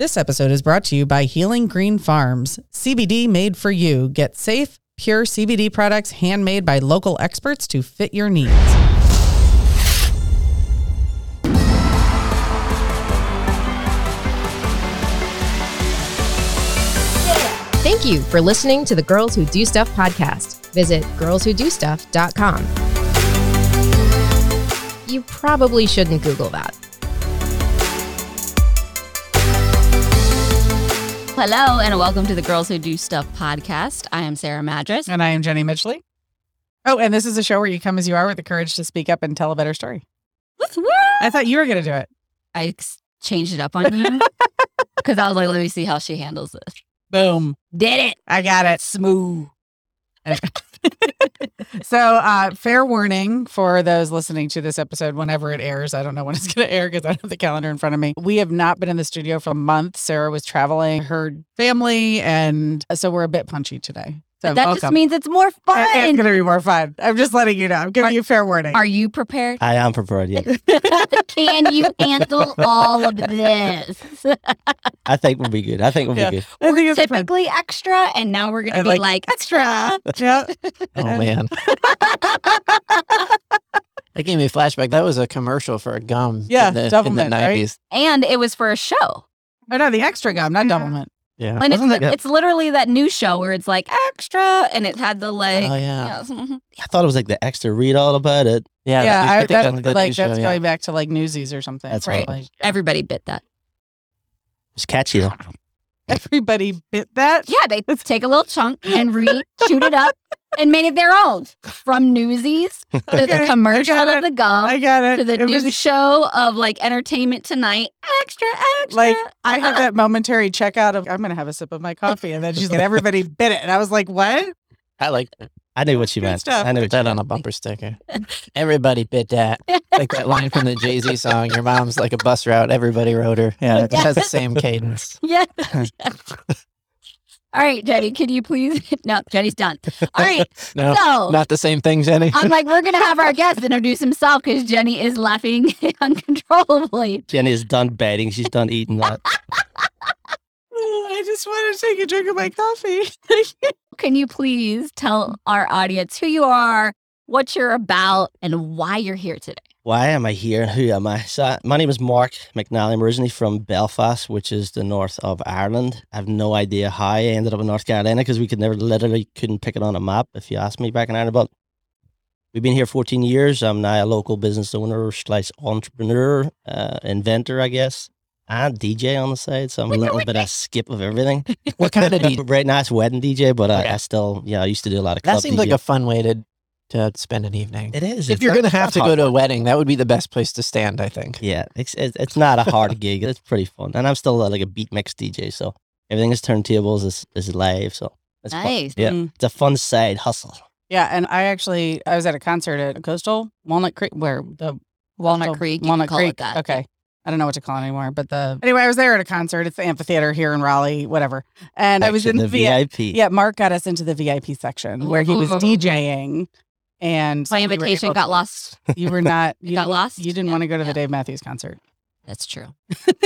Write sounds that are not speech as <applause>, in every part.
This episode is brought to you by Healing Green Farms. CBD made for you. Get safe, pure CBD products handmade by local experts to fit your needs. Thank you for listening to the Girls Who Do Stuff podcast. Visit girlswhodostuff.com. You probably shouldn't Google that. Hello, and welcome to the Girls Who Do Stuff podcast. I am Sarah Madras. And I am Jenny Mitchley. Oh, and this is a show where you come as you are with the courage to speak up and tell a better story. I thought you were going to do it. I changed it up on you <laughs> because I was like, let me see how she handles this. Boom. Did it. I got it. Smooth. <laughs> <laughs> so, uh, fair warning for those listening to this episode whenever it airs. I don't know when it's going to air because I don't have the calendar in front of me. We have not been in the studio for a month. Sarah was traveling her family, and so we're a bit punchy today. So, that welcome. just means it's more fun. It's going to be more fun. I'm just letting you know. I'm giving Are- you fair warning. Are you prepared? I am prepared, yeah. <laughs> Can you handle all of this? I think we'll be good. I think we'll Yeah. be good. I think it's fun. Typically extra, and now we're going to be like- like, extra. <laughs> Yeah. Oh man. <laughs> that gave me a flashback. That was a commercial for a gum. Yeah, in the, in the Doublemint, right? And it was for a show. Oh, no, the extra gum, not doublemint. Yeah. And it's, Wasn't that- it's literally that new show where it's like extra, and it had the like. Oh yeah. yes, mhm. I thought it was like the extra read all about it. Yeah. Yeah, that- I, think that, that's like new show, that's yeah. going back to like Newsies or something. That's right. right. Like, Everybody bit that. It's catchy though. <laughs> everybody bit that. Yeah, they take a little chunk and re shoot it up and made it their own. From Newsies <laughs> to Okay, the commercial of the gum I got it. to the It new was- show of like Entertainment Tonight. Extra, extra. like I had <laughs> that momentary checkout of I'm gonna have a sip of my coffee, and then she's like, everybody bit it, and I was like, what? I like I knew what she Good meant. stuff. I knew put what that on a bumper sticker. Everybody bit that. Like that line from the Jay Z <laughs> song. Your mom's like a bus route. Everybody rode her. Yeah, it has the same cadence. yeah. All right, Jenny, can you please? <laughs> No, Jenny's done. All right, <laughs> No, so not the same thing, Jenny. I'm like, we're gonna have our <laughs> guest introduce himself because Jenny is laughing uncontrollably. Jenny is done betting. She's done eating that. Oh, I just want to take a drink of my coffee. Can you please tell our audience who you are, what you're about, and why you're here today? Why am I here? Who am I? So, my name is Mark McNally. I'm originally from Belfast, which is the north of Ireland. I have no idea how I ended up in North Carolina because we could never literally couldn't pick it on a map if you asked me back in Ireland. But we've been here 14 years. I'm now a local business owner slash entrepreneur, uh, inventor, I guess, and DJ on the side. So I'm a little bit of a skip of everything. what kind of DJ? <laughs> right now it's wedding DJ, but I, Okay. I still, yeah, I used to do a lot of club That seems DJ. like a fun way to to spend an evening. it is. If It's you're gonna have to go to a wedding, that would be the best place to stand. I think. Yeah, it's it's, it's not a hard <laughs> gig. It's pretty fun, and I'm still uh, like a beat mix DJ, so everything is turntables is is live. So it's fun. Nice. Yeah, Mm. it's a fun side hustle. Yeah, and I actually I was at a concert at Coastal Walnut Creek, where the Walnut Coastal- Creek. you can Walnut call it Creek. that. Okay. I don't know what to call it anymore, but the anyway, I was there at a concert. It's the amphitheater here in Raleigh, whatever. And I was in Section, the, VIP. VIP. Yeah, Mark got us into the VIP section where he was DJing, and My invitation got lost. You were not. <laughs> You got lost? You didn't Yeah, want to go to the. Dave Matthews concert, That's true.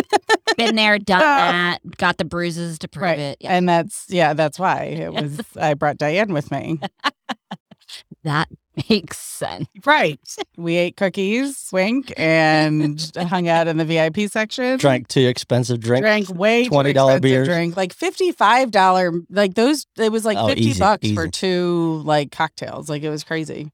<laughs> Been there, done ah. that, got the bruises to prove right? it. Yeah, And that's yeah, that's why it <laughs> was. I brought Diane with me. that <laughs> makes sense. Right. We ate cookies, swink, and <laughs> hung out in the VIP section. Drank two expensive drinks. Drank way $20 expensive beers. Drink like fifty five dollar. Like those. It was like Oh, fifty easy, bucks for two like cocktails. Like it was crazy.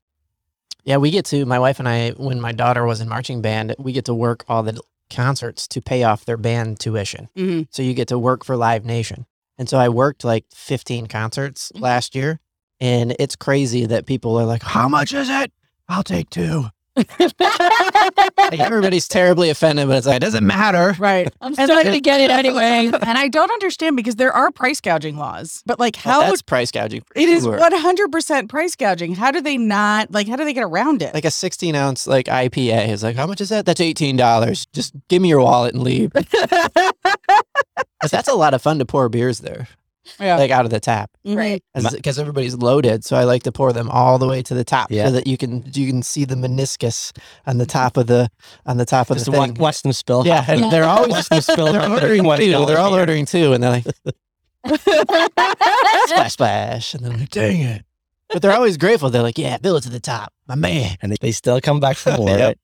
Yeah, we get to my wife and I when my daughter was in marching band, we get to work all the concerts to pay off their band tuition. Mm-hmm. So you get to work for Live Nation. And so I worked like 15 concerts Mhm. last year. And it's crazy that people are like, How much is it? I'll take two. Like, everybody's terribly offended, but it's like, it doesn't matter. Right. <laughs> I'm And starting like- to get it anyway. <laughs> and I don't understand because there are price gouging laws, but like Well, how that's price gouging. for it is sure. one hundred percent price gouging. How do they not like? How do they get around it? like a 16 ounce like IPA is like, how much is that? That's $18. Just give me your wallet and leave. <laughs> But that's a lot of fun to pour beers there. Yeah. like out of the tap Right. Mm-hmm. because everybody's loaded. So I like to pour them all the way to the top Yeah. so that you can you can see the meniscus on the top of the on the top of Just the to thing. watch them spill. Yeah, and <laughs> they're always watch them spill. they're ordering One two. They're all ordering two, and they're like <laughs> splash splash, and then like dang it. But they're always grateful. They're like, yeah, fill it to the top, my man. and they, they still come back for <laughs> more. Yep. right?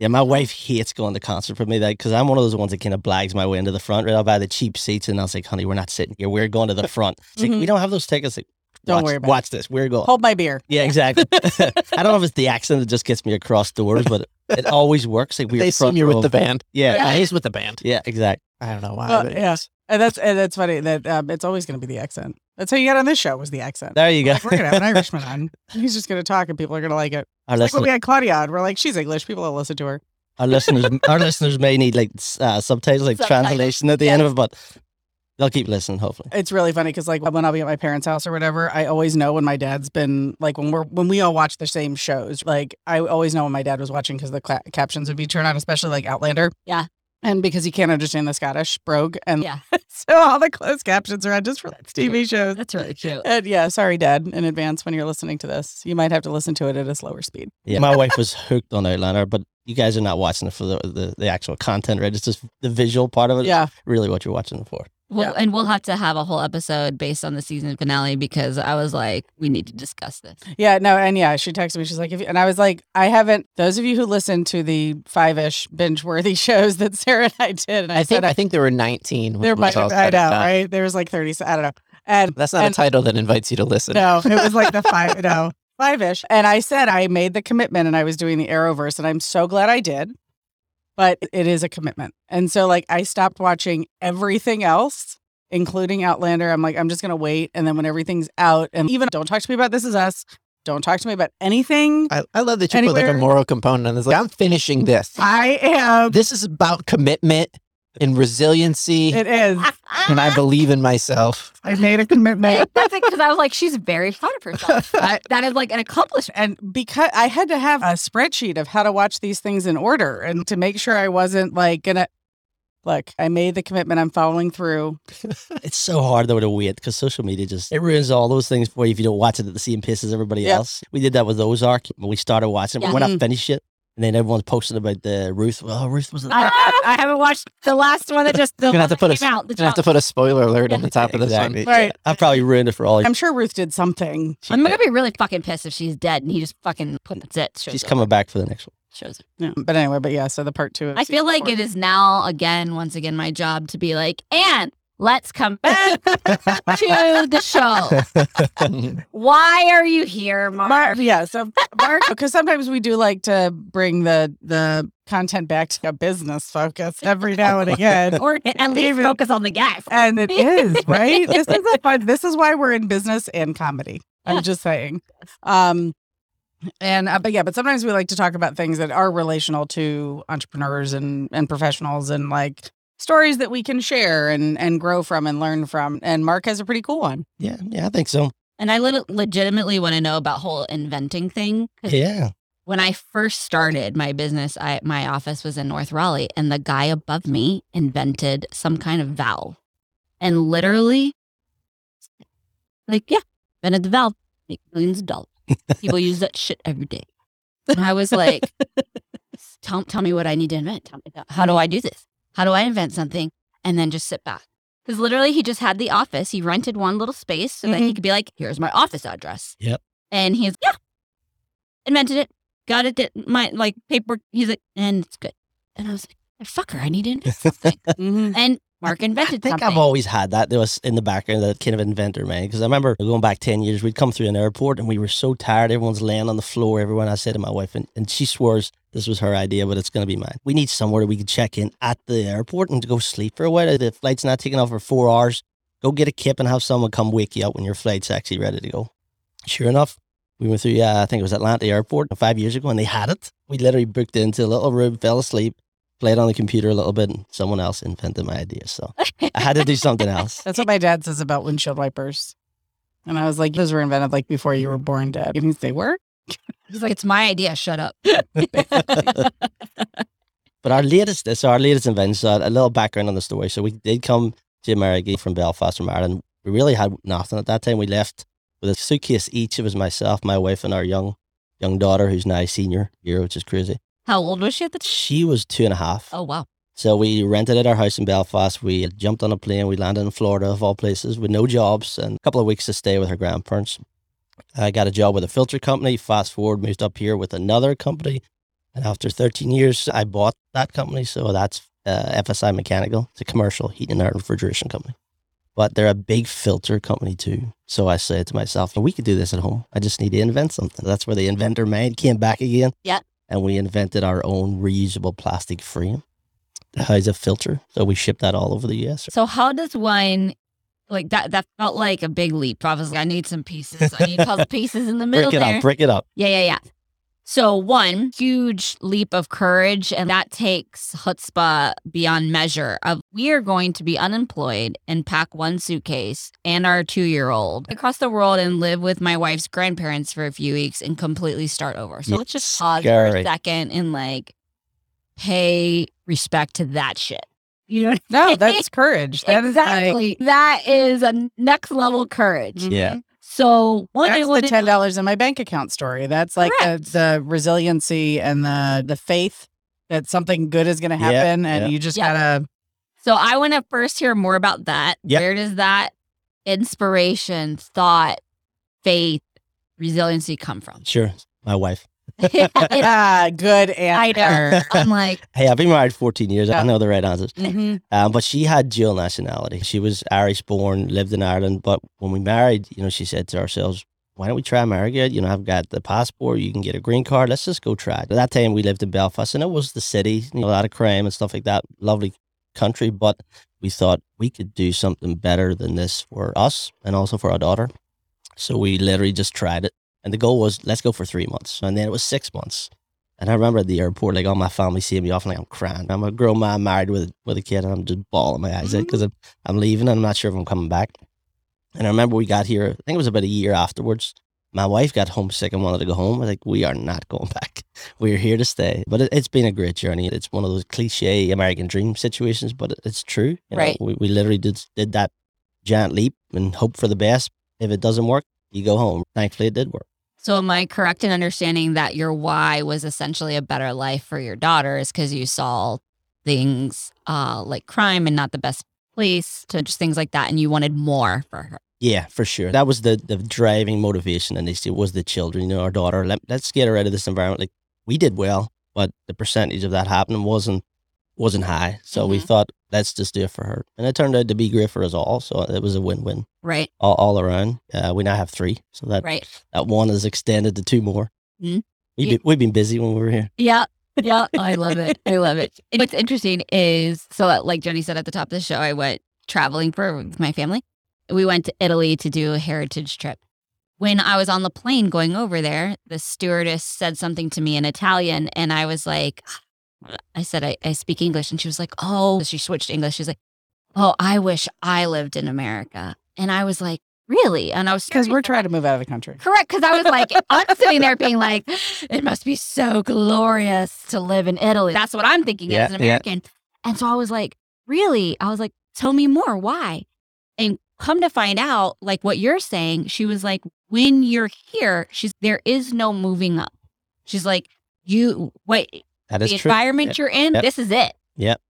Yeah, my wife hates going to concert for me because I'm one of those ones that kind of blags my way into the front. Right, I'll buy the cheap seats, and I was like, "Honey, we're not sitting here. We're going to the front." It's like mm-hmm. we don't have those tickets. Like, Don't watch, worry about it. Watch this. We're going. Hold my beer. Yeah, exactly. <laughs> I don't know if it's the accent that just gets me across doors, but it always works. Like we're They front assume you're row. with the band. Yeah, Yeah, he's with the band. yeah, exactly. I don't know why. Well, but yeah. And that's and that's funny that um, it's always going to be the accent. That's how you got on this show was the accent. There you go. Like, we're gonna have an <laughs> Irishman on. He's just gonna talk and people are gonna like it. Our Like when listeners, we had Claudia on, we're like, she's English. People will listen to her. our listeners, our listeners may need like uh, subtitles, like Subtitles. translation at the end of it, but they'll keep listening. Hopefully, It's really funny because like when I'll be at my parents' house or whatever, I always know when my dad's been like when we're when we all watch the same shows. Like I always know when my dad was watching because the cla captions would be turned on, especially like Outlander. Yeah. And because he can't understand the Scottish brogue, and Yeah. <laughs> so all the closed captions are on just for TV shows. That's really cute. And yeah, sorry, Dad, in advance when you're listening to this. You might have to listen to it at a slower speed. yeah. <laughs> My wife was hooked on Outlander, but you guys are not watching it for the, the the actual content, right? It's just the visual part of it. Yeah. really what you're watching it for. Well, and we'll have to have a whole episode based on the season finale because I was like, we need to discuss this. Yeah, no, and yeah, she texted me. She's like, if you, and I was like, I haven't. Those of you who listen to the five-ish binge-worthy <laughs> shows that Sarah and I did, and I, I think said I think there were 19. there might all I said and know, done. right? There was like thirty. I don't know, and That's not and, a title that invites you to listen. No, it was like the five. no, five-ish. And I said I made the commitment, and I was doing the Arrowverse, and I'm so glad I did. But it is a commitment, and so like I stopped watching everything else including Outlander. I'm like, I'm just gonna wait, and then when everything's out, and even don't talk to me about This Is Us. Don't talk to me about anything. I, I love that you put like a moral component on this. Like, I'm finishing this. I am. This is about commitment and resiliency, It is. and I believe in myself. I made a commitment. <laughs> That's it because I was like, she's very proud of herself. <laughs> I, that is like an accomplishment. and because I had to have a spreadsheet of how to watch these things in order and to make sure I wasn't like gonna look, I made the commitment, I'm following through. <laughs> It's so hard though to wait because social media just it ruins all those things for you if you don't watch it at the same pace as everybody Yep. else. We did that with Ozark when we started watching it. Yeah. We're not Mhm. finished yet. And then everyone's posting about the Ruth. Oh, Ruth was. I, I haven't watched the last one that just the You're gonna have to put a came out. Gonna have to put a spoiler alert on the top of this exactly. one. Right. I probably ruined it for all. I'm sure Ruth did something. I'm gonna be really fucking pissed if she's dead and he just fucking put that's it. Shows She's up. coming back for the next one. Shows up. Yeah. But anyway, but yeah, so the part two of I feel like four. it is now again, once again, my job to be like, and let's come back to the show. <laughs> Why are you here, Mark? Mark, yeah, so <laughs> Mark, because sometimes we do like to bring the the content back to a business focus every now and again. Or at least Even- focus on the guest. And it is, <laughs> right? This is a fun this is why we're in business and comedy. I'm just saying. Um and uh, but yeah, but sometimes we like to talk about things that are relational to entrepreneurs and and professionals and like stories that we can share and and grow from and learn from. And Mark has a pretty cool one. Yeah, yeah, I think so. And I lit- legitimately want to know about whole inventing thing. Yeah, When I first started my business, I my office was in North Raleigh, and the guy above me invented some kind of valve, and literally, like, yeah, invented the valve, make millions of dollars. People use that shit every day, and I was like, <laughs> tell tell me what I need to invent. Tell me how do I do this? How do I invent something and then just sit back? Because literally, he just had the office. He rented one little space so that he Mhm. could be like, "Here's my office address." Yep. And he's yeah, invented it, got it, did my like paper. He's like, and it's good. And I was like, "Fucker, I need to invent <laughs> something." Mhm. and Mark invented. I invented think something. I've always had that. There was in the background that kind of inventor man. Because I remember going back ten years, we'd come through an airport and we were so tired. Everyone's laying on the floor. Everyone. I said to my wife, and, and she swears this was her idea, but it's going to be mine. We need somewhere we can check in at the airport and go sleep for a while. The flight's not taking off for four hours. Go get a kip and have someone come wake you up when your flight's actually ready to go. Sure enough, we went through, yeah, I think it was Atlanta Airport five years ago, and they had it. We literally booked into a little room, fell asleep, played on the computer a little bit, and someone else invented my idea. So I had to do something else. <laughs> That's what my dad says about windshield wipers. And I was like, those were invented like before you were born, Dad. And he's they were? <laughs> He's like, "It's my idea. Shut up." <laughs> <laughs> But our latest, so our latest invention, so a little background on the story. So we did come to America from Belfast from Ireland We really had nothing at that time. We left with a suitcase each. It was myself, my wife, and our young young daughter, who's now senior year, which is crazy. How old was she at the time? She was two and a half. Oh, wow. So we rented at our house in Belfast. We jumped on a plane. We landed in Florida, of all places, with no jobs and a couple of weeks to stay with her grandparents. I got a job with a filter company. Fast forward, moved up here with another company. And after 13 years, I bought that company. So that's uh, FSI Mechanical. It's a commercial heating and air refrigeration company. But they're a big filter company too. So I said to myself, we could do this at home. I just need to invent something. That's where the inventor mind came back again. Yeah. And we invented our own reusable plastic frame that has a filter. So we ship that all over the US. So how does one like that? That felt like a big leap. I was like, I need some pieces. I need <laughs> puzzle pieces in the middle Break it there. up, break it up. Yeah, yeah, yeah. So one huge leap of courage, and that takes chutzpah beyond measure. Of we are going to be unemployed and pack one suitcase and our two-year-old across the world and live with my wife's grandparents for a few weeks and completely start over. So let's just pause for a second and like pay respect to that shit. You know, what No, that's courage. That is like- exactly. that is a next level courage. Mm-hmm. Yeah. So one, I that's the ten dollars in my bank account story. That's like the, the resiliency and the the faith that something good is going to Yeah, happen, and yeah. you just Yeah. gotta. So I want to first hear more about that. Yep. Where does that inspiration, thought, faith, resiliency come from? Sure. My wife. <laughs> Ah, good I know. answer. I'm like, <laughs> Hey, I've been married 14 years. Yeah. I know the right answers. Mhm. Um, but she had dual nationality. She was Irish born, lived in Ireland. But when we married, you know, she said to ourselves, why don't we try America? You know, I've got the passport, you can get a green card. Let's just go try it. At that time, we lived in Belfast and it was the city, you know, a lot of crime and stuff like that. Lovely country. But we thought we could do something better than this for us and also for our daughter. So we literally just tried it. And the goal was, let's go for three months. And then it was six months. And I remember at the airport, like all my family seeing me off, and like I'm crying. I'm a grown man married with with a kid, and I'm just bawling my eyes out mm-hmm. because I'm, I'm leaving, and I'm not sure if I'm coming back. And I remember we got here. I think it was about a year afterwards. My wife got homesick and wanted to go home. I was like, we are not going <laughs> back. We're here to stay. But it, it's been a great journey. It's one of those cliche American dream situations, but it, it's true. you know. Right. we, we literally did did that giant leap and hope for the best. If it doesn't work, you go home. Thankfully, it did work. So am I correct in understanding that your why was essentially a better life for your daughters because you saw things uh, like crime and not the best place to just things like that, and you wanted more for her. Yeah, for sure. That was the the driving motivation initially was the children, you know, our daughter. Let, let's get her out of this environment. Like we did well, but the percentage of that happening wasn't wasn't high. So we Mhm. thought let's just do it for her, and it turned out to be great for us all. So it was a win win Right, all, all around. Uh, we now have three, so that right. that one is extended to two more. Mhm. We've been, we've been busy when we were here. Yeah. Yeah. <laughs> I love it. I love it. And what's interesting is so like Jenny said at the top of the show, I went traveling for with my family. We went to Italy to do a heritage trip. When I was on the plane going over there, the stewardess said something to me in Italian, and I was like, <sighs> I said, I, I speak English. And she was like, Oh, she switched English. She's like, Oh, I wish I lived in America. And I was like, Really? And I was Because we're trying to move out of the country. Correct, because I was like, <laughs> I'm sitting there being like, it must be so glorious to live in Italy. That's what I'm thinking Yeah, as an yeah. American. And so I was like, really? I was like, tell me more. Why? And come to find out, like what you're saying, she was like, when you're here, she's there is no moving up. She's like, you wait, That is the true. environment you're in, Yep. this is it. Yep.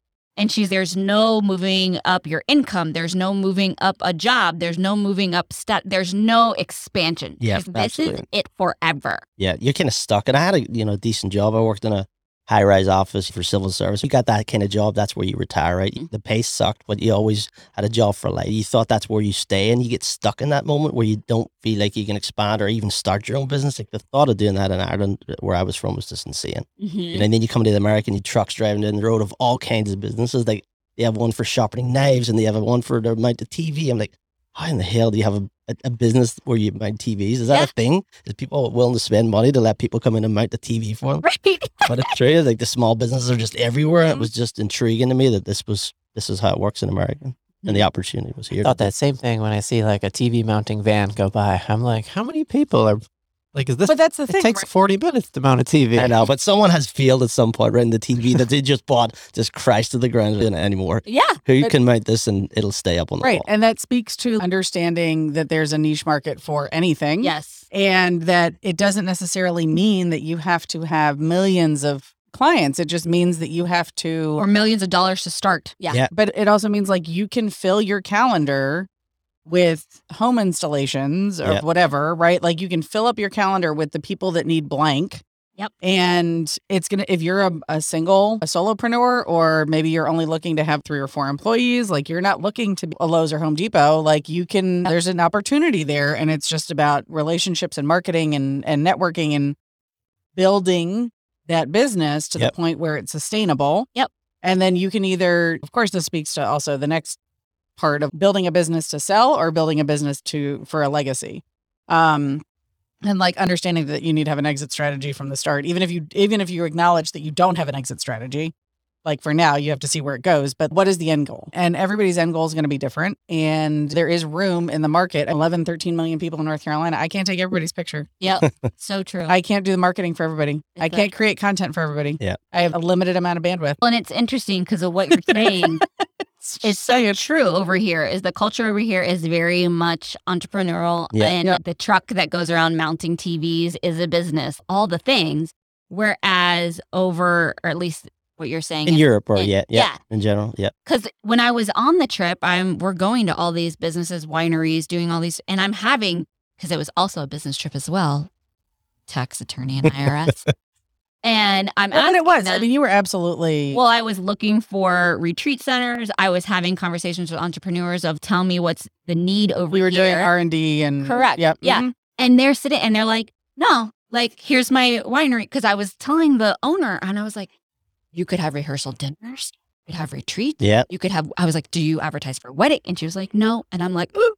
And she's there's no moving up your income. There's no moving up a job. There's no moving up stat. There's no expansion. Yeah, this is it forever. Yeah, you're kind of stuck. And I had a you know decent job. I worked in a high rise office for civil service. You got that kind of job. That's where you retire, right? The pay sucked, but you always had a job for life. You thought that's where you stay, and you get stuck in that moment where you don't feel like you can expand or even start your own business. Like the thought of doing that in Ireland, where I was from, was just insane. Mhm. And then you come to the American, you trucks driving down the road of all kinds of businesses. Like they have one for sharpening knives, and they have one for their mount of TV. I'm like, how in the hell do you have a, a, a business where you mount TVs? Is that Yeah. a thing? Is people willing to spend money to let people come in and mount the TV for them? Right. <laughs> but it's true. Like the small businesses are just everywhere. Mm-hmm. It was just intriguing to me that this was this is how it works in America, and Mm-hmm. the opportunity was here. I thought that same thing when I see like a TV mounting van go by. I'm like, how many people are Like, is this? But that's the it thing. It takes right? 40 minutes to mount a TV. I know, but someone has failed at some point, right? In the TV that they just bought just crashed to the ground doing anymore. <laughs> Yeah. Who But- can mount this and it'll stay up on the Right. wall. And that speaks to understanding that there's a niche market for anything. Yes. And that it doesn't necessarily mean that you have to have millions of clients. It just means that you have to Or millions of dollars to start. Yeah. Yeah. but it also means like you can fill your calendar with home installations or Yep. whatever, right? Like you can fill up your calendar with the people that need blank. Yep. And it's going to, if you're a, a single, a solopreneur, or maybe you're only looking to have three or four employees, like you're not looking to be a Lowe's or Home Depot, like you can, there's an opportunity there. And it's just about relationships and marketing and, and networking and building that business to Yep. the point where it's sustainable. Yep. And then you can either, of course, this speaks to also the next part of building a business to sell or building a business to for a legacy. Um, and like understanding that you need to have an exit strategy from the start, even if you even if you acknowledge that you don't have an exit strategy. Like for now, you have to see where it goes, but what is the end goal? And everybody's end goal is going to be different. And there is room in the market 11, 13 million people in North Carolina. I can't take everybody's picture. Yep. <laughs> so true. I can't do the marketing for everybody. I can't create content for everybody. Yeah. I have a limited amount of bandwidth. Well, and it's interesting because of what you're saying <laughs> is so true over here. Is the culture over here is very much entrepreneurial, Yeah. and Yeah. the truck that goes around mounting TVs is a business. All the things. Whereas over, or at least what you're saying, In Europe or in- yeah, yeah, yeah. in general, yeah. because when I was on the trip, I'm we're going to all these businesses, wineries, doing all these, and I'm having because it was also a business trip as well, tax attorney and IRS, <laughs> and I'm Well, and it asking was. I mean, you were absolutely. well, I was looking for retreat centers. I was having conversations with entrepreneurs of tell me what's the need over we were doing. R and D and Correct. Yep. Yeah. mhm. and they're sitting and they're like, no, like here's my winery. Because I was telling the owner, and I was like, you could have rehearsal dinners, you could have retreats, Yeah. you could have. I was like, do you advertise for wedding? And she was like, no. And I'm like, ooh,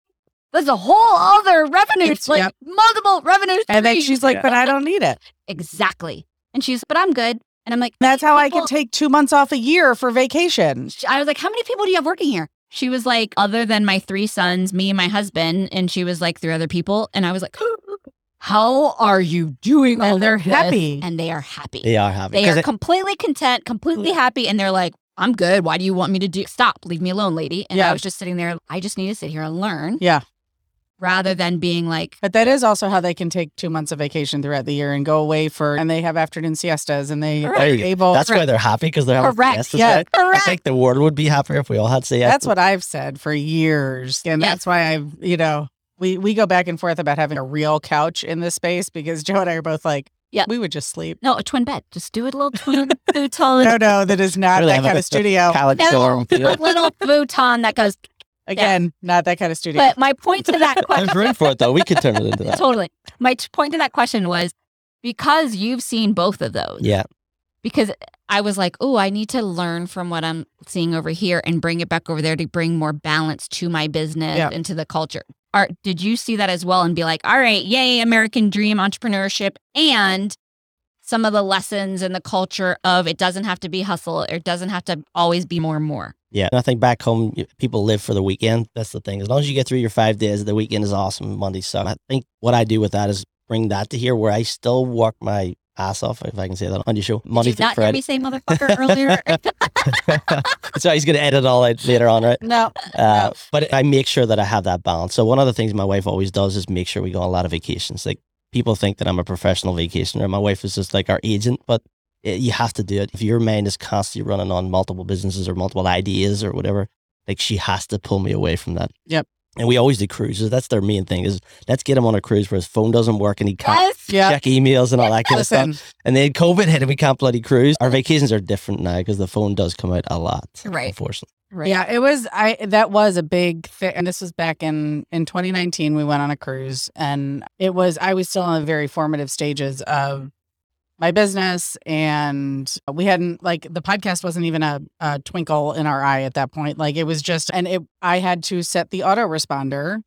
there's a whole other revenue, It's- like yep. multiple revenue. And then she's like, "But I don't need it." exactly. And she's, but I'm good. And I'm like, That's how I can take two months off a year for vacation. I was like, how many people do you have working here? She was like, other than my three sons, me and my husband, and she was like three other people. And I was like, <gasps> how are you doing all And they're this? happy. And they are happy. They are happy. they are it- completely content, completely mm. happy. And they're like, I'm good. Why do you want me to do? Stop. Leave me alone, lady. And Yeah. I was just sitting there. I just need to sit here and learn Yeah, rather than being like, but that is also how they can take two months of vacation throughout the year and go away for, and they have afternoon siestas, and they Correct. are There you go. able. That's why they're happy because they're having Correct. siestas, Yeah. right? I think the world would be happier if we all had siestas. That's what I've said for years, and Yes. that's why I've, you know, we we go back and forth about having a real couch in this space because Joe and I are both like, Yeah. we would just sleep. No, a twin bed. Just do it a little twin <laughs> futon. No, no, that is not Really that kind a- of studio. College No. dorm. a little futon that goes. Again, not that kind of studio. But my point to that <laughs> question. There's room for it though. We could turn it into that. totally. My t- point to that question was because you've seen both of those. Yeah. Because I was like, oh, I need to learn from what I'm seeing over here and bring it back over there to bring more balance to my business Yeah. and to the culture. Are, did you see that as well and be like, all right, yay, American dream entrepreneurship and some of the lessons and the culture of it doesn't have to be hustle. It doesn't have to always be more and more. Yeah. And I think back home, people live for the weekend. That's the thing. As long as you get through your five days, the weekend is awesome. Monday, so I think what I do with that is bring that to here where I still work my ass off, if I can say that on your show, Monday Did you through not hear Friday. me say motherfucker earlier? <laughs> <laughs> so he's going to edit all out later on, right? no, Uh, but I make sure that I have that balance. So one of the things my wife always does is make sure we go on a lot of vacations. Like people think that I'm a professional vacationer. My wife is just like our agent, but it, you have to do it. If your mind is constantly running on multiple businesses or multiple ideas or whatever, like she has to pull me away from that. Yep. And we always do cruises. That's their main thing is let's get him on a cruise where his phone doesn't work and he can't yes. yeah. check emails and all that kind of stuff. And then COVID hit and we can't bloody cruise. Our vacations are different now because the phone does come out a lot. Right. Unfortunately. Right. Yeah, it was. I that was a big thing, and this was back in in 2019. We went on a cruise, and it was. I was still in the very formative stages of my business, and we hadn't like the podcast wasn't even a, a twinkle in our eye at that point. Like it was just, and it. I had to set the autoresponder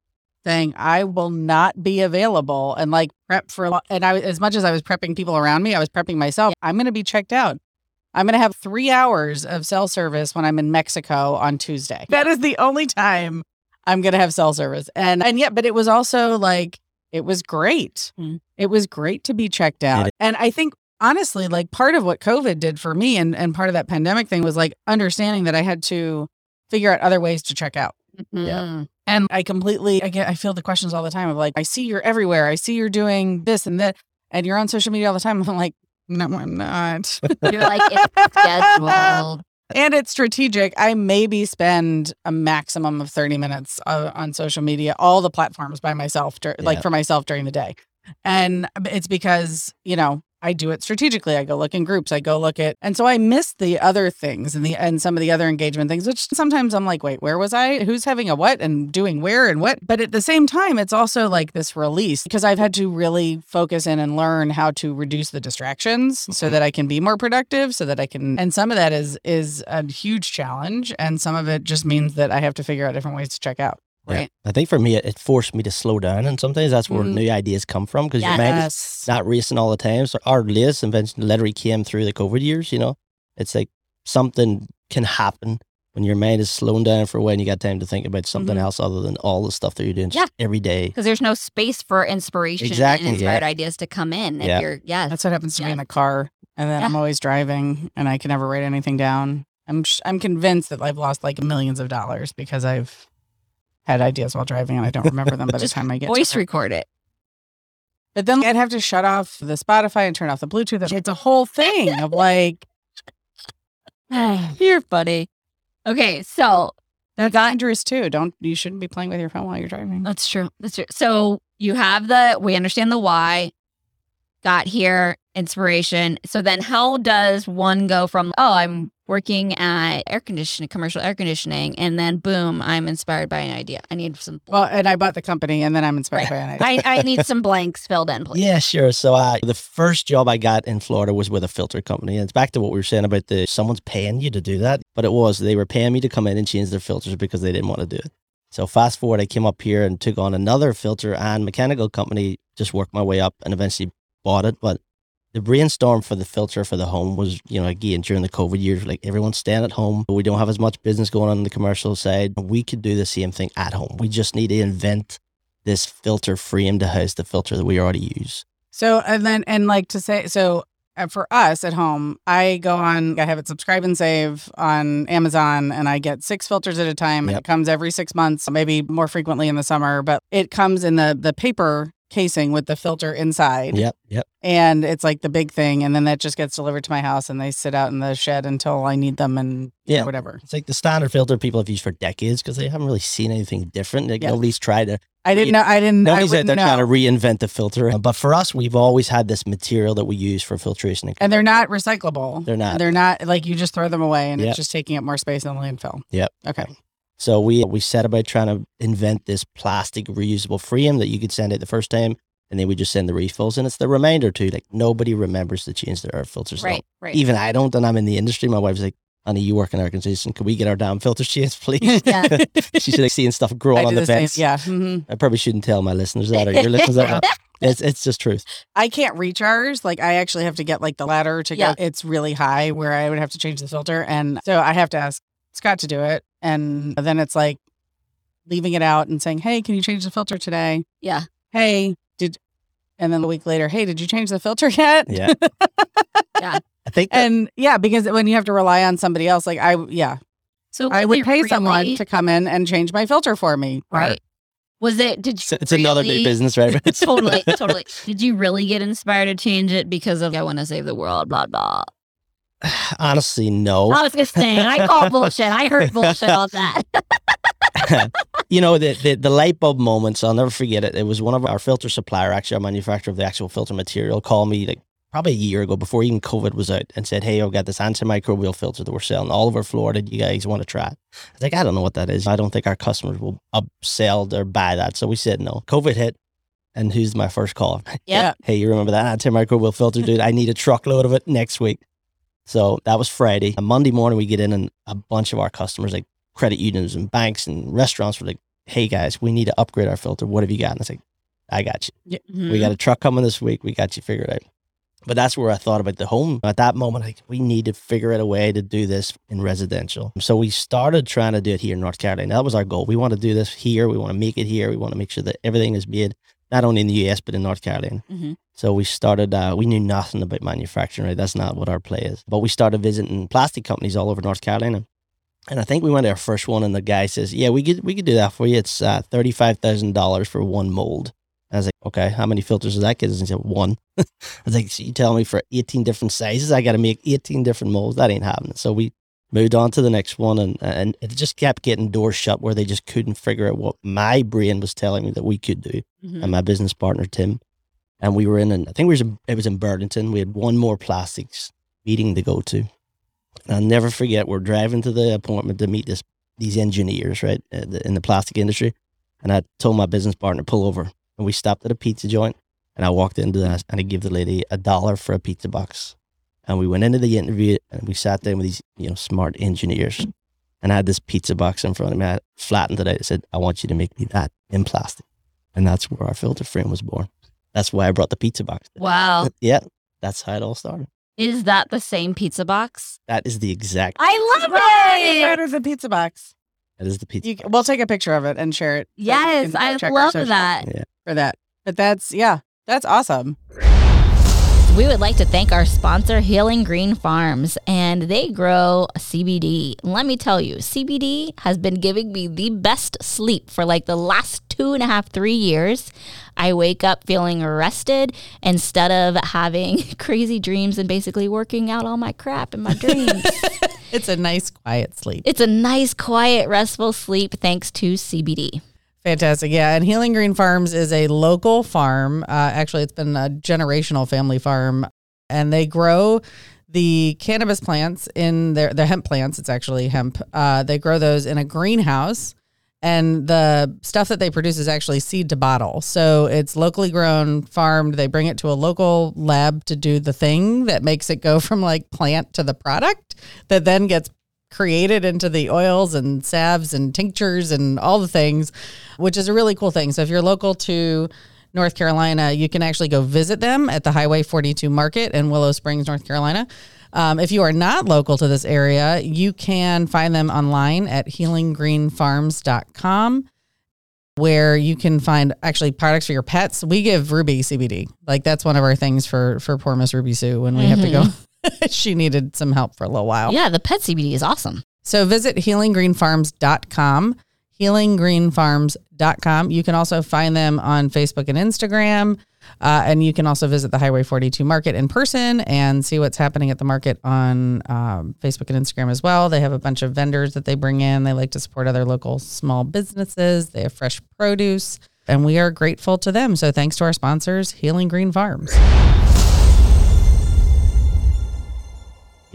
saying I will not be available, and like prep for. And I, as much as I was prepping people around me, I was prepping myself. I'm going to be checked out. I'm going to have three hours of cell service when I'm in Mexico on Tuesday. That is the only time I'm going to have cell service. And, and yet, but it was also like, it was great. Mm. It was great to be checked out. And I think honestly, like part of what COVID did for me and, and part of that pandemic thing was like understanding that I had to figure out other ways to check out. Mhm. And I completely, I get, I feel the questions all the time of like, I see you're everywhere. I see you're doing this and that, and you're on social media all the time. <laughs> I'm like, no, I'm not. <laughs> You're like, it's scheduled. and it's strategic. I maybe spend a maximum of 30 minutes uh, on social media, all the platforms by myself, dur- like for myself during the day. And it's because, you know, I do it strategically. I go look in groups. I go look at, and so I miss the other things and the and some of the other engagement things, which sometimes I'm like, wait, where was I? Who's having a what and doing where and what? But at the same time, it's also like this release because I've had to really focus in and learn how to reduce the distractions so that I can be more productive, so that I can. And some of that is is a huge challenge, and some of it just means that I have to figure out different ways to check out. Yeah. Right. I think for me, it, it forced me to slow down, and sometimes that's where Mhm. new ideas come from because your mind is not racing all the time. So our latest invention literally came through the COVID years. You know, it's like something can happen when your mind is slowing down for a while and you got time to think about something Mhm. else other than all the stuff that you're doing Mm-hmm. Yeah. every day. Because there's no space for inspiration Exactly, and inspired yeah. ideas to come in. If Yeah. you're, yeah. That's what happens to me in the car, and then Yeah. I'm always driving, and I can never write anything down. I'm sh- I'm convinced that I've lost like millions of dollars because I've had ideas while driving and I don't remember them by the time I get voice record it. But then I'd have to shut off the Spotify and turn off the Bluetooth. It's a whole thing of like <sighs> You're funny. Okay, so that's dangerous too. Don't you shouldn't be playing with your phone while you're driving. that's true. That's true. So you have the, we understand the why, got here, inspiration. So then how does one go from, oh, I'm working at air conditioning, commercial air conditioning, and then boom, I'm inspired by an idea. I need some, Well, and I bought the company, and then I'm inspired by an idea. I, I need some blanks filled in, please. Yeah, sure. So uh, the first job I got in Florida was with a filter company. And it's back to what we were saying about the someone's paying you to do that. But it was they were paying me to come in and change their filters because they didn't want to do it. So fast forward, I came up here and took on another filter and mechanical company, just worked my way up and eventually bought it. But the brainstorm for the filter for the home was, you know, again, during the COVID years, like everyone's staying at home. We don't have as much business going on in the commercial side. We could do the same thing at home. We just need to invent this filter frame to house the filter that we already use. So and then and like to say so uh, for us at home, I go on. I have it subscribe and save on Amazon, and I get six filters at a time. And Yep. it comes every six months, maybe more frequently in the summer, but it comes in the the paper casing with the filter inside. Yep, yep. And it's like the big thing, and then that just gets delivered to my house, and they sit out in the shed until I need them, and Yeah. whatever. It's like the standard filter people have used for decades because they haven't really seen anything different. Like at least try to I didn't know. I didn't. I nobody's out wouldn't there know. trying to reinvent the filter. Uh, but for us, we've always had this material that we use for filtration. And and they're not recyclable. They're not. They're not like you just throw them away, and Yep. it's just taking up more space in the landfill. Yep. Okay. So we we set about trying to invent this plastic reusable frame that you could send it the first time, and then we just send the refills. And it's the reminder too, like nobody remembers to change their air filters. Right, right. Even I don't, and I'm in the industry. My wife's like, "Honey, you work in air conditioning. Can we get our damn filters changed, <laughs> please?" <laughs> Yeah. <laughs> She's like seeing stuff growing on the the fence. Yeah. hmm I probably shouldn't tell my listeners that or your listeners that. It's it's just truth. I can't recharge. Like I actually have to get like the ladder to Yeah. go. It's really high where I would have to change the filter, and so I have to ask Scott to do it. And then it's like leaving it out and saying, "Hey, can you change the filter today?" Yeah. Hey, did and then a week later, "Hey, did you change the filter yet?" Yeah. <laughs> Yeah. I think that, And yeah, because when you have to rely on somebody else, like I yeah, So I would it pay someone to come in and change my filter for me. Right. Was it, did it's, you it's another big business, right? It's <laughs> totally, <laughs> totally. Did you really get inspired to change it because of I want to save the world, blah blah? <sighs> Honestly, no. I was just saying, I <laughs> call bullshit. I heard bullshit on that. <laughs> you know, the, the the light bulb moments, I'll never forget it. It was one of our filter supplier, actually, our manufacturer of the actual filter material, called me like probably a year ago before even COVID was out and said, Hey, I've got this antimicrobial filter that we're selling all over Florida. Do you guys want to try it? I was like, I don't know what that is. I don't think our customers will upsell or buy that. So we said no. COVID hit. And who's my first call? <laughs> Yeah. Hey, you remember that antimicrobial filter, dude? I need a truckload of it next week. So that was Friday. And Monday morning, we get in, and a bunch of our customers, like credit unions and banks and restaurants, were like, "Hey guys, we need to upgrade our filter. What have you got?" And I was like, "I got you. Mm-hmm. We got a truck coming this week. We got you figured out." But that's where I thought about the home. At that moment, like we need to figure out a way to do this in residential. So we started trying to do it here in North Carolina. That was our goal. We want to do this here. We want to make it here. We want to make sure that everything is made not only in the US but in North Carolina. Mhm. So we started. Uh, we knew nothing about manufacturing. Right, that's not what our play is. But we started visiting plastic companies all over North Carolina, and I think we went to our first one, and the guy says, "Yeah, we could we could do that for you. It's uh, thirty five thousand dollars for one mold." I was like, "Okay, how many filters does that get?" And he said, "One." <laughs> I was like, so "You tell me for eighteen different sizes, I got to make eighteen different molds? That ain't happening." So we moved on to the next one, and and it just kept getting doors shut where they just couldn't figure out what my brain was telling me that we could do Mhm. and my business partner Tim, and we were in. An, I think we was in, it was in Burlington. We had one more plastics meeting to go to. And I'll never forget. We're driving to the appointment to meet this these engineers, right, uh, in the plastic industry. And I told my business partner pull over, and we stopped at a pizza joint. And I walked into that, and I gave the lady a dollar for a pizza box. And we went into the interview, and we sat down with these, you know, smart engineers. And I had this pizza box in front of me. I flattened it out. I said, "I want you to make me that in plastic." And that's where our filter frame was born. That's why I brought the pizza box. Wow. Yeah, that's how it all started. Is that the same pizza box? That is the exact. I love Way it. better than pizza box. That is the pizza. You, box. we'll take a picture of it and share it. Yes, can I love social that. for that. But that's yeah, that's awesome. We would like to thank our sponsor, Healing Green Farms, and they grow CBD. Let me tell you, CBD has been giving me the best sleep for like the last two and a half, three years. I wake up feeling rested instead of having <laughs> crazy dreams and basically working out all my crap in my <laughs> dreams. It's a nice quiet sleep. it's a nice, quiet, restful sleep thanks to CBD. Fantastic. Yeah. And Healing Green Farms is a local farm. Uh, actually, it's been a generational family farm, and they grow the cannabis plants in their the hemp plants. It's actually hemp. Uh, they grow those in a greenhouse, and the stuff that they produce is actually seed to bottle. So it's locally grown, farmed. They bring it to a local lab to do the thing that makes it go <laughs> from like plant to the product that then gets created into the oils and salves and tinctures and all the things, which is a really cool thing. So if you're local to North Carolina, you can actually go visit them at the Highway 42 Market in Willow Springs, North Carolina. Um, if you are not local to this area, you can find them online at healinggreenfarms.com where you can find actually products for your pets. We give Ruby CBD. Like that's one of our things for for poor Miss Ruby Sue when we have to go. <laughs> she needed some help for a little while. Yeah, the pet CBD is awesome. So visit healinggreenfarms.com, healinggreenfarms.com. You can also find them on Facebook and Instagram. Uh, and you can also visit the Highway 42 market in person and see what's happening at the market on um, Facebook and Instagram as well. They have a bunch of vendors that they bring in. They like to support other local small businesses. They have fresh produce, and we are grateful to them. So thanks to our sponsors, Healing Green Farms.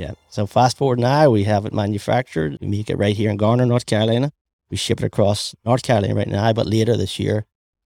Yeah. So fast forward now, we have it manufactured. We make it right here in Garner, North Carolina. We ship it across North Carolina right now, but later this year,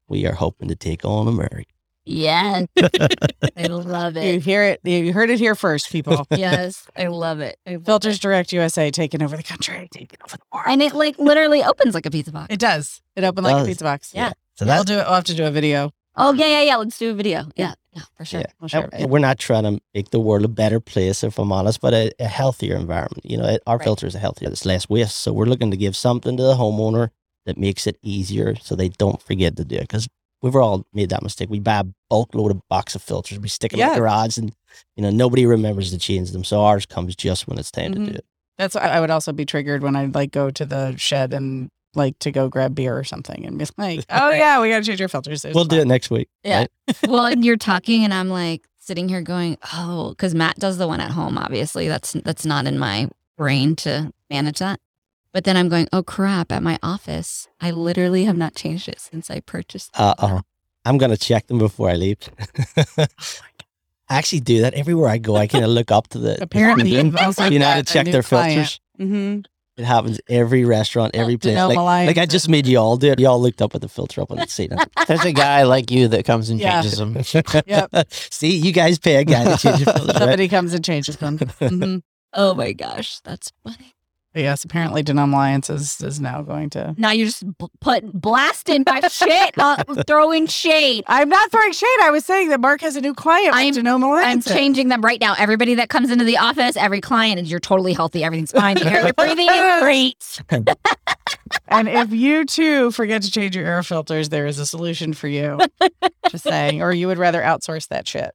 we are hoping to take on America. Yes. <laughs> I love it. You hear it. You heard it here first, people. <laughs> Yes, I love it. I love Filters it. Direct USA taking over the country, taking over the world. And it like literally opens like a pizza box. It does. It opened like a pizza box. Yeah. So We'll do it. We'll have to do a video. Oh yeah, yeah, yeah. Let's do a video. Yeah, yeah, for sure. Yeah. We'll share And it. We're not trying to make the world a better place, if I'm honest, but a, a healthier environment. You know, it, our Right. filter is a healthier, it's less waste. So we're looking to give something to the homeowner that makes it easier so they don't forget to do it. Because we've all made that mistake. We buy a bulk load of box of filters, we stick them in the garage, and, you know, nobody remembers to change them. So ours comes just when it's time Mhm. to do it. That's I would also be triggered when I like go to the shed and like to go grab beer or something and be like, <laughs> oh yeah, we got to change your filters. There's We'll do it next week. Yeah. right? <laughs> well, and you're talking, and I'm like sitting here going, oh, because Matt does the one at home. Obviously, that's that's not in my brain to manage that. But then I'm going, oh crap! At my office, I literally have not changed it since I purchased. it. Uh oh. I'm going to check them before I leave. <laughs> I actually do that everywhere I go. I kind of look up to the. Apparently, you've you know how to check their client. filters. Mm-hmm. It happens every restaurant, every place. Like, like I just made you all do it. Y'all looked up at the filter up on the seat. There's a guy like you that comes and Yeah. changes them. <laughs> Yep. See, you guys pay a guy to change your filters, right? Somebody comes and changes them. <laughs> hmm Oh my gosh, that's funny. Yes, apparently Denome Alliance is, is now going to. Now you're just b- put blasting my shit, uh, <laughs> throwing shade. I'm not throwing shade. I was saying that Mark has a new client. I'm- with Denome I'm changing them right now. Everybody that comes into the office, every client, is you're totally healthy. Everything's fine. You're, you're <laughs> breathing in great. <laughs> And if you too forget to change your air filters, there is a solution for you. Just saying. Or you would rather outsource that shit.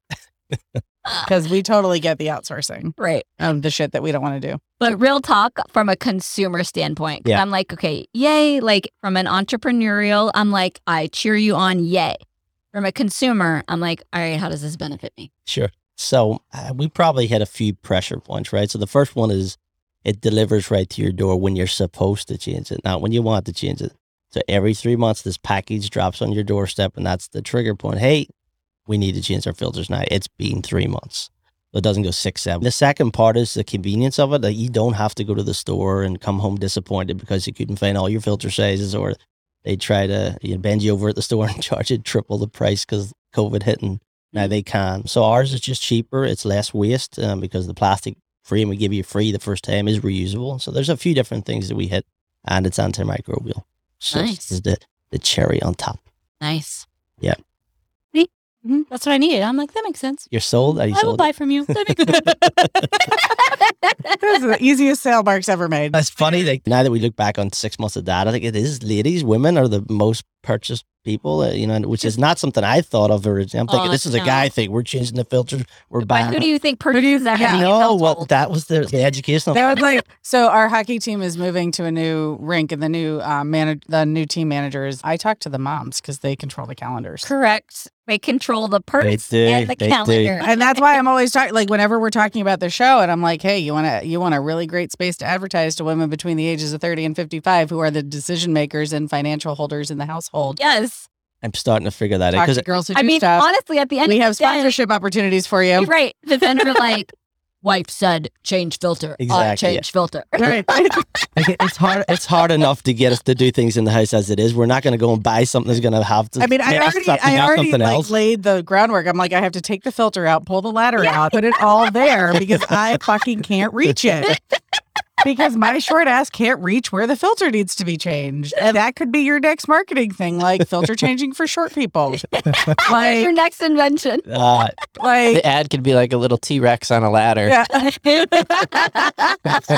<laughs> Because we totally get the outsourcing Right. of the shit that we don't want to do. But real talk from a consumer standpoint, Yeah. I'm like, okay, yay. Like from an entrepreneurial, I'm like, I cheer you on, yay. From a consumer, I'm like, all right, how does this benefit me? Sure. So uh, we probably hit a few pressure points, right? So the first one is it delivers right to your door when you're supposed to change it, not when you want to change it. So every three months, this package drops on your doorstep, and that's the trigger point. Hey, we need to change our filters now. It's been three months. It doesn't go six, seven. The second part is the convenience of it that you don't have to go to the store and come home disappointed because you couldn't find all your filter sizes or they try to you know, bend you over at the <laughs> store and charge you triple the price because COVID hit and now they can. So ours is just cheaper. It's less waste um, because the plastic frame we give you free the first time is reusable. So there's a few different things that we hit, and it's antimicrobial. So Nice. this is the the cherry on top. Nice. Yeah. See? Mhm, That's what I needed. I'm like, that makes sense. You're sold. Are you I will buy from you. That makes sense. <laughs> That's the easiest sale Mark's ever made. That's funny. Like now that we look back on six months of data, I think it is ladies, women are the most purchased people. Uh, you know, which is not something I thought of originally. I'm thinking Oh, this is a no. guy thing. We're changing the filters. We're but buying. who do you think purchases that? yeah. no, well, that was the, the educational. That was like <laughs> so. Our hockey team is moving to a new rink, and the new uh, manage the new team managers. I talk to the moms because they control the calendars, Correct. They control the purse do, and the they do. and that's why I'm always talking. Like whenever we're talking about the show, and I'm like, "Hey, you want to you want a really great space to advertise to women between the ages of 30 and 55 who are the decision makers and financial holders in the household." Yes. I'm starting to figure that out Talk because to girls who I do mean, stuff. honestly, at the end we of have the day, sponsorship opportunities for you. You're right. The vendor like, <laughs> wife said, change filter. I Exactly, change filter. <laughs> Right. Like, it's hard. It's hard enough to get us to do things in the house as it is. We're not going to go and buy something that's going to have to. I mean, I make already, have I have already something like else. laid the groundwork. I'm like, I have to take the filter out, pull the ladder out, put it all there because I fucking can't reach it. <laughs> Because my short ass can't reach where the filter needs to be changed. And that could be your next marketing thing, like filter <laughs> changing for short people. <laughs> <laughs> like Your next invention. Uh, like, The ad could be like a little T Rex on a ladder. yeah, I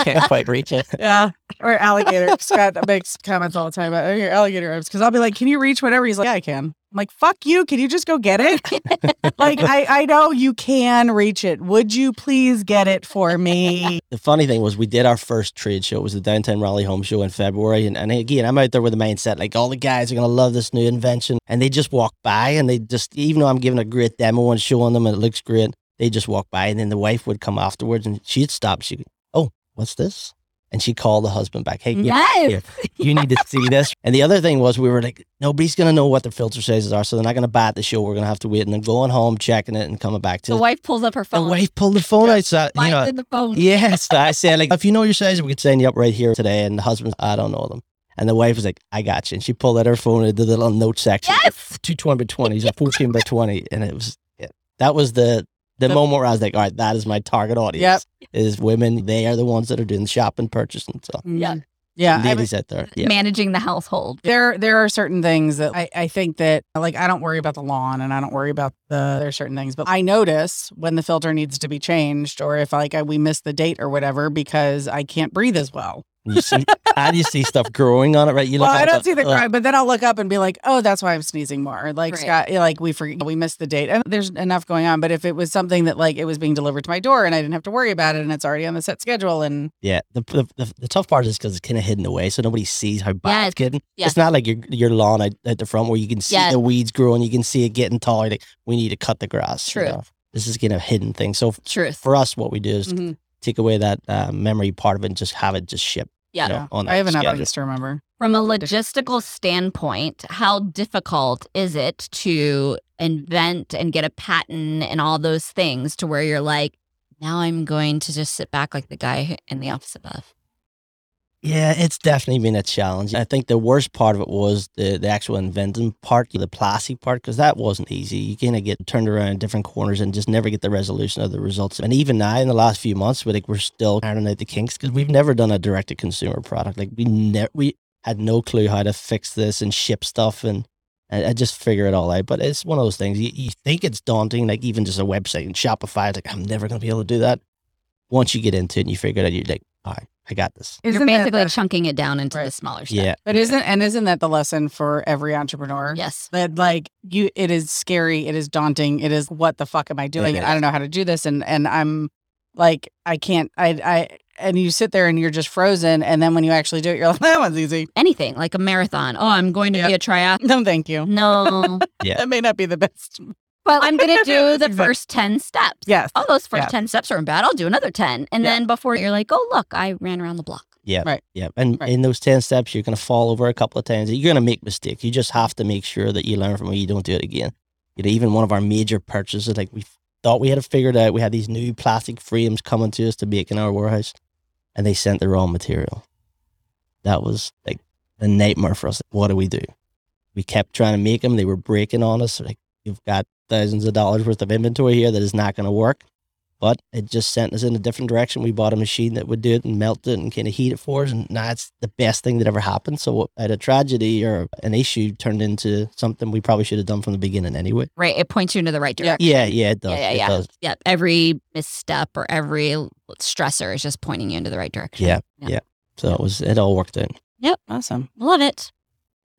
can't quite reach it. yeah. Or alligator. Scott makes comments all the time about oh, your alligator arms because I'll be like, "Can you reach whatever?" He's like, "Yeah, I can." I'm like, "Fuck you! Can you just go get it?" <laughs> like, I I know you can reach it. Would you please get it for me? the funny thing was, we did our first trade show. It was the Downtown Raleigh Home Show in February, and, and again, I'm out there with the mindset like all the guys are going to love this new invention, and they just walk by, and they just even though I'm giving a great demo and showing them, and it looks great, they just walk by, and then the wife would come afterwards, and she'd stop. She'd go, oh, what's this? And she called the husband back. Hey, Yes. you need to <laughs> see this. And the other thing was, we were like, nobody's going to know what the filter sizes are, so they're not going to buy the show. We're going to have to wait, and then going home, checking it, and coming back to The wife pulls up her phone. The wife pulled the phone out. So, you know, in the phone. Yes, I <laughs> said like if you know your size, we could sign you up right here today. And the husband, I don't know them. And the wife was like, I got you. And she pulled out her phone did the little note section. Yes. Two twenty by twenties, a fourteen by twenty, and it was yeah, that was the the The- moment where I was like, all right, that is my target audience. Is women. They are the ones that are doing the shopping, purchasing. So mm-hmm. Yeah. yeah. I mean, ladies out there, yeah. Managing the household. there there are certain things that I, I think that like I don't worry about the lawn and I don't worry about the there are certain things, but I notice when the filter needs to be changed or if like I, we miss the date or whatever because I can't breathe as well. You see, and you see stuff growing on it, right? You look well, I don't the- see the uh, but then I'll look up and be like, oh, that's why I'm sneezing more. Like Right. Scott, like we forget we missed the date, and there's enough going on. But if it was something that like it was being delivered to my door and I didn't have to worry about it and it's already on the set schedule, and Yeah, the the, the, the tough part is because it's kind of hidden away, so nobody sees how bad Yes, it's getting. Yeah. It's not like your your lawn out, at the front where you can see Yes. the weeds growing, you can see it getting taller. Like we need to cut the grass. you True. know. This is kind of hidden thing. So f- Truth. for us, what we do is Mhm. Take away that uh, memory part of it and just have it just ship. Yeah. you know, on I have that enough schedule. things to remember. From a logistical standpoint, how difficult is it to invent and get a patent and all those things to where you're like, now I'm going to just sit back like the guy in the office above? Yeah, it's definitely been a challenge. I think the worst part of it was the, the actual inventing part, the plastic part, because that wasn't easy. You kind of get turned around in different corners and just never get the resolution of the results. And even now, in the last few months, we're, like we're still ironing out the kinks because we've never done a direct to consumer product. Like we never, we had no clue how to fix this and ship stuff and. I just figure it all out, but it's one of those things. You, you think it's daunting, like even just a website and Shopify. Like I'm never going to be able to do that. Once you get into it and you figure it out, you're like, all right, I got this. You're Isn't that basically the- chunking it down into the smaller steps. Yeah. but isn't and isn't that the lesson for every entrepreneur? Yes. that like you it is scary it is daunting it is what the fuck am i doing i don't know how to do this and and i'm like i can't i i and you sit there and you're just frozen and then when you actually do it you're like <laughs> that one's easy Anything like a marathon. Oh, I'm going to be a triathlete. no thank you No. <laughs> yeah. that may not be the best well, I'm going to do <laughs> the Exactly. first 10 steps. yes Oh, those first Yeah. 10 steps aren't bad. I'll do another 10. And Yeah. then before you're like, oh, look, I ran around the block. Yeah. Right. Yeah. And Right. in those 10 steps, you're going to fall over a couple of times. You're going to make mistakes. You just have to make sure that you learn from it. You don't do it again. You know, even one of our major purchases, like we thought we had it figured out. We had these new plastic frames coming to us to make in our warehouse, and they sent the wrong material. That was like a nightmare for us. What do we do? We kept trying to make them. They were breaking on us. Like, you've got thousands of dollars worth of inventory here that is not going to work. But it just sent us in a different direction. We bought a machine that would do it and melt it and kind of heat it for us. And now it's the best thing that ever happened. So at a tragedy or an issue turned into something we probably should have done from the beginning anyway. Right. It points you into the right direction. Yeah, yeah, it does. Yeah, yeah, it yeah. does. Yeah. Every misstep or every stressor is just pointing you into the right direction. Yeah, yeah. So it was it all worked out. Yep. Awesome Love it.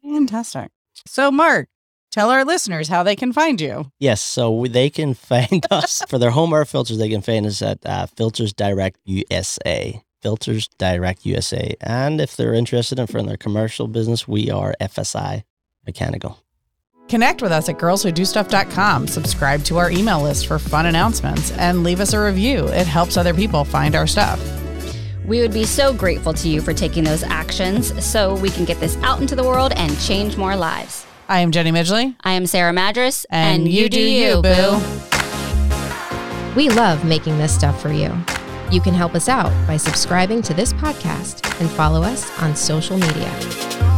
fantastic so mark tell our listeners how they can find you Yes, so they can <laughs> find us for their home air filters. They can find us at uh, Filters Direct USA. Filters Direct USA. And if they're interested in for their commercial business, we are FSI Mechanical. Connect with us at girlswhodostuff.com. Subscribe to our email list for fun announcements and leave us a review. It helps other people find our stuff. We would be so grateful to you for taking those actions so we can get this out into the world and change more lives. I am Jenny Midgley. I am Sarah Madras, And you do you, boo. We love making this stuff for you. You can help us out by subscribing to this podcast and follow us on social media.